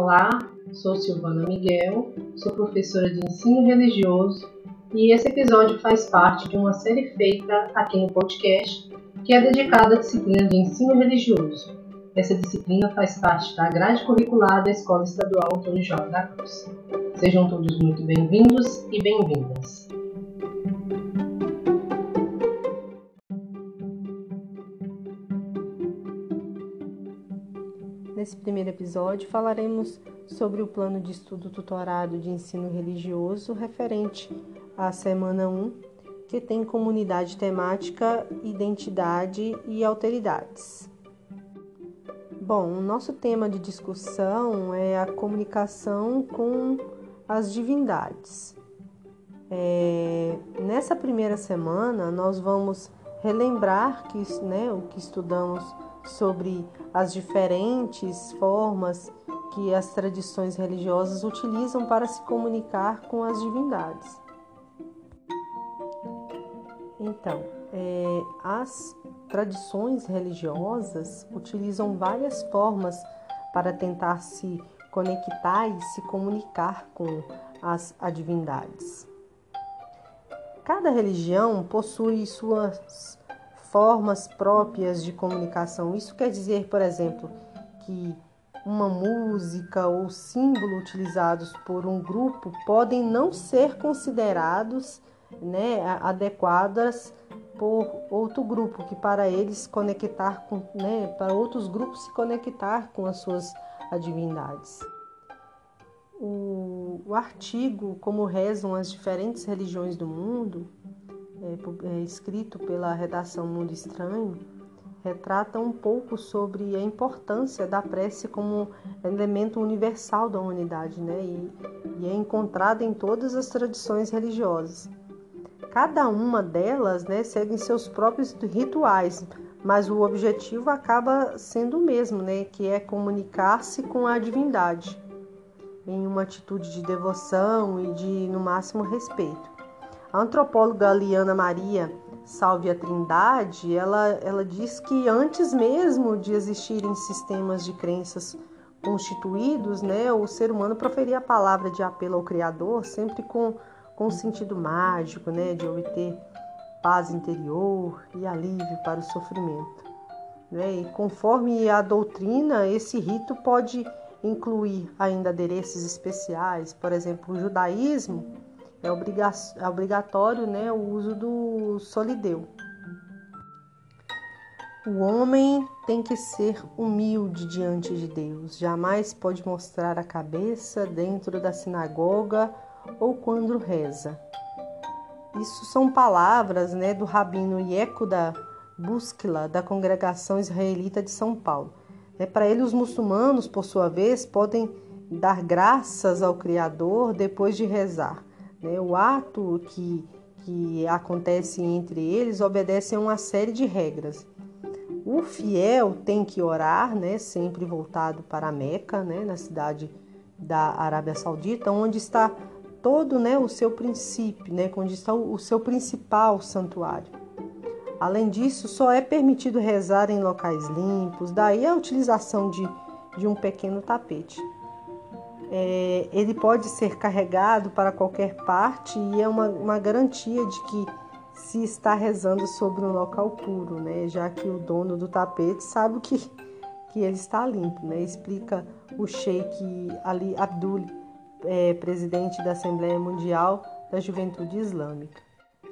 Olá, sou Silvana Miguel, sou professora de ensino religioso e esse episódio faz parte de uma série feita aqui no podcast que é dedicada à disciplina de ensino religioso. Essa disciplina faz parte da grade curricular da Escola Estadual Antônio Jorge da Cruz. Sejam todos muito bem-vindos e bem-vindas. Nesse primeiro episódio, falaremos sobre o plano de estudo tutorado de ensino religioso referente à semana 1, que tem comunidade temática, identidade e alteridades. Bom, o nosso tema de discussão é a comunicação com as divindades. É, nessa primeira semana, nós vamos relembrar que, né, o que estudamos sobre as diferentes formas que as tradições religiosas utilizam para se comunicar com as divindades. Então, é, as tradições religiosas utilizam várias formas para tentar se conectar e se comunicar com as divindades. Cada religião possui suas formas próprias de comunicação. Isso quer dizer, por exemplo, que uma música ou símbolo utilizados por um grupo podem não ser considerados né, adequadas por outro grupo, que para eles conectar com, né, para outros grupos se conectar com as suas divindades. O, o artigo Como rezam as diferentes religiões do mundo é, é, escrito pela redação Mundo Estranho, retrata um pouco sobre a importância da prece como elemento universal da humanidade, né? E, e é encontrada em todas as tradições religiosas. Cada uma delas, né, segue seus próprios rituais, mas o objetivo acaba sendo o mesmo, né, que é comunicar-se com a divindade em uma atitude de devoção e de, no máximo, respeito. A antropóloga Liana Maria Salve a Trindade, ela, ela diz que antes mesmo de existirem sistemas de crenças constituídos, né, o ser humano proferia a palavra de apelo ao Criador sempre com, com sentido mágico, né, de obter paz interior e alívio para o sofrimento. Né? E conforme a doutrina, esse rito pode incluir ainda adereços especiais, por exemplo, o judaísmo é, é obrigatório né, o uso do solideu. O homem tem que ser humilde diante de Deus, jamais pode mostrar a cabeça dentro da sinagoga ou quando reza. Isso são palavras né, do rabino Yehuda Buskila, da congregação israelita de São Paulo. É, Para ele, os muçulmanos, por sua vez, podem dar graças ao Criador depois de rezar. Né? O ato que, que acontece entre eles obedece a uma série de regras. O fiel tem que orar, né, sempre voltado para Meca, né, na cidade da Arábia Saudita, onde está todo né, o seu princípio, né, onde está o seu principal santuário. Além disso, só é permitido rezar em locais limpos, daí a utilização de, de um pequeno tapete é, ele pode ser carregado para qualquer parte e é uma, uma garantia de que se está rezando sobre um local puro, né? já que o dono do tapete sabe que, que ele está limpo. Né? Explica o Sheikh Ali Abdul, é, presidente da Assembleia Mundial da Juventude Islâmica.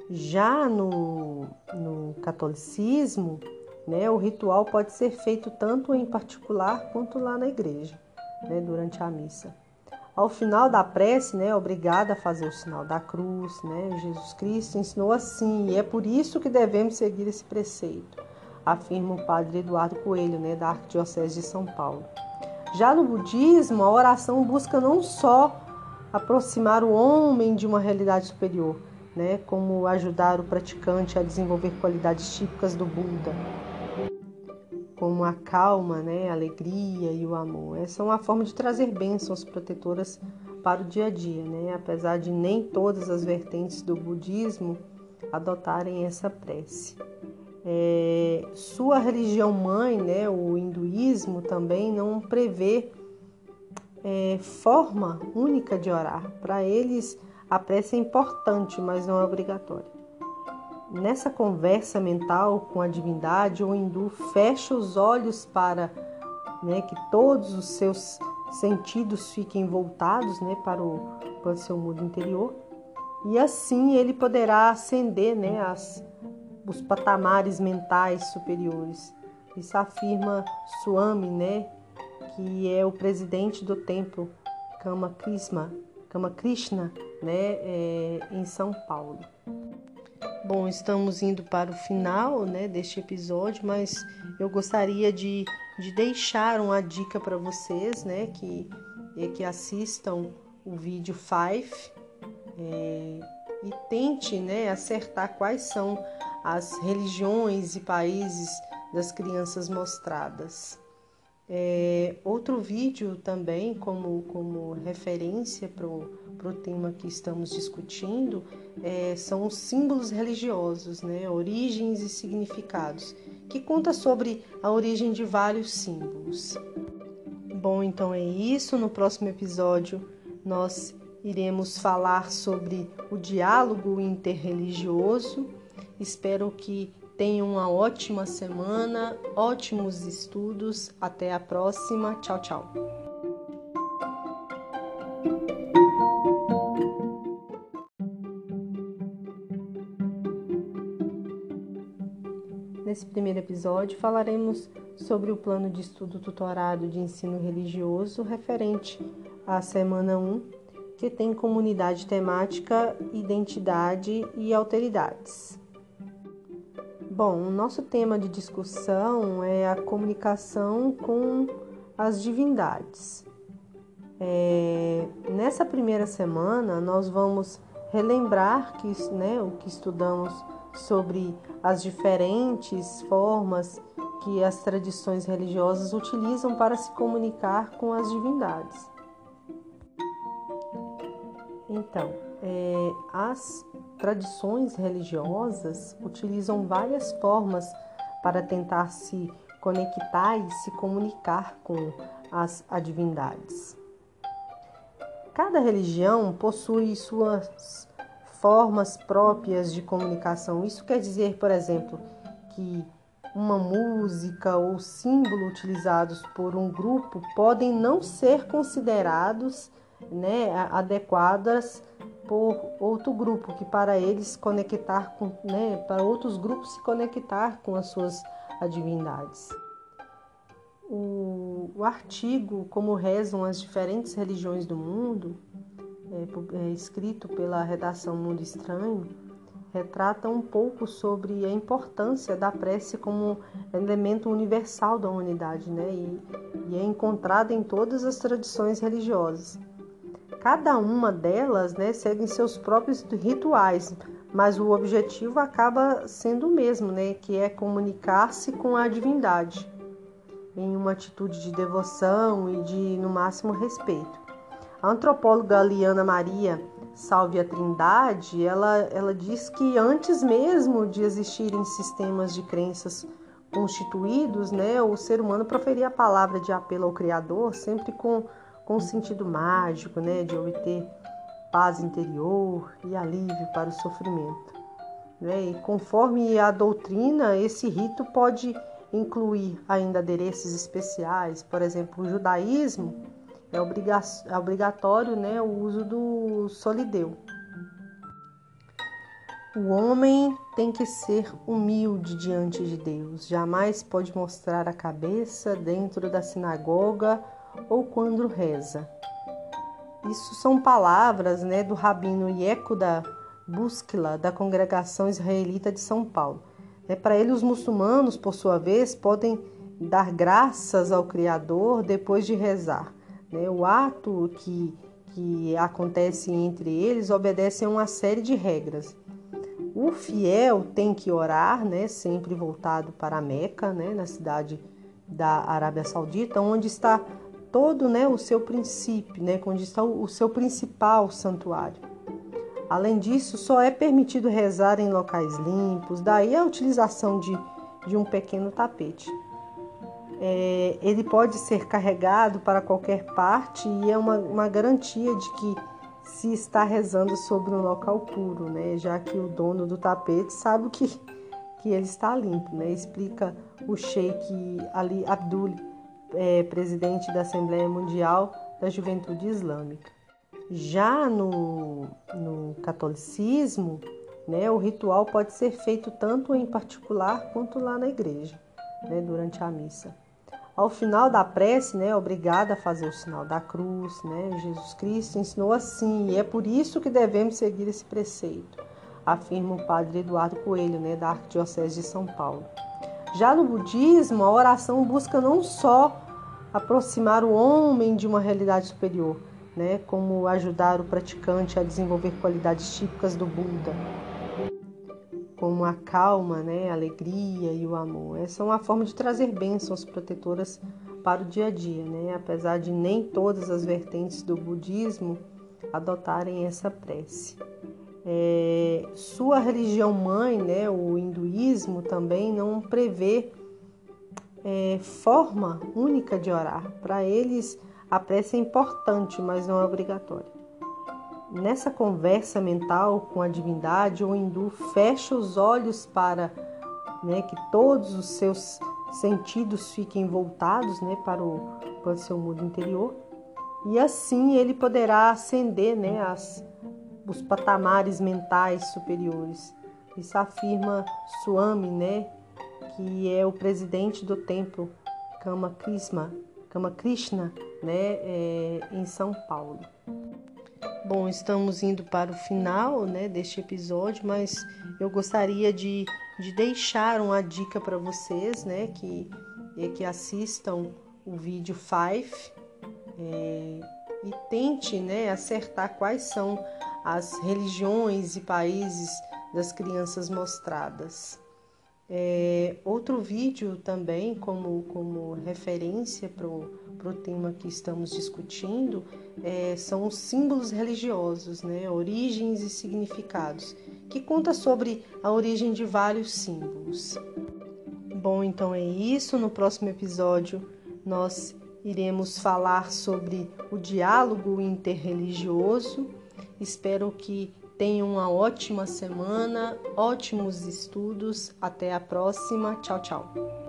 Já no, no catolicismo, né, o ritual pode ser feito tanto em particular quanto lá na igreja, né, durante a missa. Ao final da prece, né, obrigada a fazer o sinal da cruz, né? Jesus Cristo ensinou assim, e é por isso que devemos seguir esse preceito, afirma o padre Eduardo Coelho, né, da Arquidiocese de São Paulo. Já no budismo, a oração busca não só aproximar o homem de uma realidade superior, né, como ajudar o praticante a desenvolver qualidades típicas do Buda, como a calma, né, a alegria e o amor. Essa é uma forma de trazer bênçãos protetoras para o dia a dia, né? apesar de nem todas as vertentes do budismo adotarem essa prece. É, sua religião mãe, né, o hinduísmo, também não prevê é, forma única de orar. Para eles, a prece é importante, mas não é obrigatória. Nessa conversa mental com a divindade, o hindu fecha os olhos para né, que todos os seus sentidos fiquem voltados né, para, o, para o seu mundo interior e assim ele poderá ascender né, as, os patamares mentais superiores. Isso afirma Swami, né, que é o presidente do templo Kama Krishna, Kama Krishna né, é, em São Paulo. Bom, estamos indo para o final né, deste episódio, mas eu gostaria de, de deixar uma dica para vocês né, que, que assistam o vídeo 5 é, e tente né, acertar quais são as religiões e países das crianças mostradas. É, outro vídeo também, como, como referência para o tema que estamos discutindo, é, são os símbolos religiosos, né, origens e significados, que conta sobre a origem de vários símbolos. Bom, então é isso. No próximo episódio, nós iremos falar sobre o diálogo interreligioso. Espero que tenham uma ótima semana, ótimos estudos. Até a próxima. Tchau, tchau. Nesse primeiro episódio, falaremos sobre o plano de estudo tutorado de ensino religioso referente à semana 1 que tem comunidade temática, identidade e alteridades. Bom, o nosso tema de discussão é a comunicação com as divindades. É, nessa primeira semana, nós vamos relembrar que, né, o que estudamos sobre as diferentes formas que as tradições religiosas utilizam para se comunicar com as divindades. Então, é, as tradições religiosas utilizam várias formas para tentar se conectar e se comunicar com as divindades. Cada religião possui suas formas próprias de comunicação. Isso quer dizer, por exemplo, que uma música ou símbolo utilizados por um grupo podem não ser considerados né, adequadas por outro grupo, que para eles conectar com, né, para outros grupos se conectar com as suas divindades. O, o artigo Como rezam as diferentes religiões do mundo, é, é, escrito pela redação Mundo Estranho, retrata um pouco sobre a importância da prece como elemento universal da humanidade, né? E, e é encontrada em todas as tradições religiosas. Cada uma delas né, segue seus próprios rituais, mas o objetivo acaba sendo o mesmo, né, que é comunicar-se com a divindade em uma atitude de devoção e de, no máximo, respeito. A antropóloga Liana Maria Salve a Trindade, ela, ela diz que antes mesmo de existirem sistemas de crenças constituídos, né, o ser humano proferia a palavra de apelo ao Criador sempre com com o sentido mágico né, de obter paz interior e alívio para o sofrimento. Né? E conforme a doutrina, esse rito pode incluir ainda adereços especiais, por exemplo, o judaísmo é, é obrigatório né, o uso do solideu. O homem tem que ser humilde diante de Deus, jamais pode mostrar a cabeça dentro da sinagoga ou quando reza. Isso são palavras né, do rabino Yehuda Buskila, da congregação israelita de São Paulo. É, Para ele, os muçulmanos, por sua vez, podem dar graças ao Criador depois de rezar. Né? O ato que, que acontece entre eles obedece a uma série de regras. O fiel tem que orar, né, sempre voltado para Meca, né, na cidade da Arábia Saudita, onde está todo né, o seu princípio, né, onde está o seu principal santuário. Além disso, só é permitido rezar em locais limpos, daí a utilização de, de um pequeno tapete. é, ele pode ser carregado para qualquer parte e é uma, uma garantia de que se está rezando sobre um local puro, né? já que o dono do tapete sabe que, que ele está limpo. Né? Explica o Sheikh Ali Abdul, é, presidente da Assembleia Mundial da Juventude Islâmica. Já no, no catolicismo, né, o ritual pode ser feito tanto em particular quanto lá na igreja, né, durante a missa. Ao final da prece, né, obrigada a fazer o sinal da cruz, né? Jesus Cristo ensinou assim, e é por isso que devemos seguir esse preceito, afirma o padre Eduardo Coelho, né, da Arquidiocese de São Paulo. Já no budismo, a oração busca não só aproximar o homem de uma realidade superior, né, como ajudar o praticante a desenvolver qualidades típicas do Buda, como a calma, né, a alegria e o amor. Essa é uma forma de trazer bênçãos protetoras para o dia a dia, né? apesar de nem todas as vertentes do budismo adotarem essa prece. É, sua religião mãe, né, o hinduísmo, também não prevê é, forma única de orar. Para eles, a prece é importante, mas não é obrigatória. Nessa conversa mental com a divindade, o hindu fecha os olhos para né, que todos os seus sentidos fiquem voltados né, para, o, para o seu mundo interior e assim ele poderá ascender né, as, os patamares mentais superiores. Isso afirma Swami, né, que é o presidente do templo Kama Krishna, Kama Krishna né, é, em São Paulo. Bom, estamos indo para o final né, deste episódio, mas eu gostaria de, de deixar uma dica para vocês né, que, é que assistam o vídeo 5 é, e tente né, acertar quais são as religiões e países das crianças mostradas. É, outro vídeo também, como, como referência para o tema que estamos discutindo, é, são os símbolos religiosos, né? origens e significados, que conta sobre a origem de vários símbolos. Bom, então é isso. No próximo episódio, nós iremos falar sobre o diálogo interreligioso. Espero que Tenham uma ótima semana, ótimos estudos. Até a próxima. Tchau, tchau.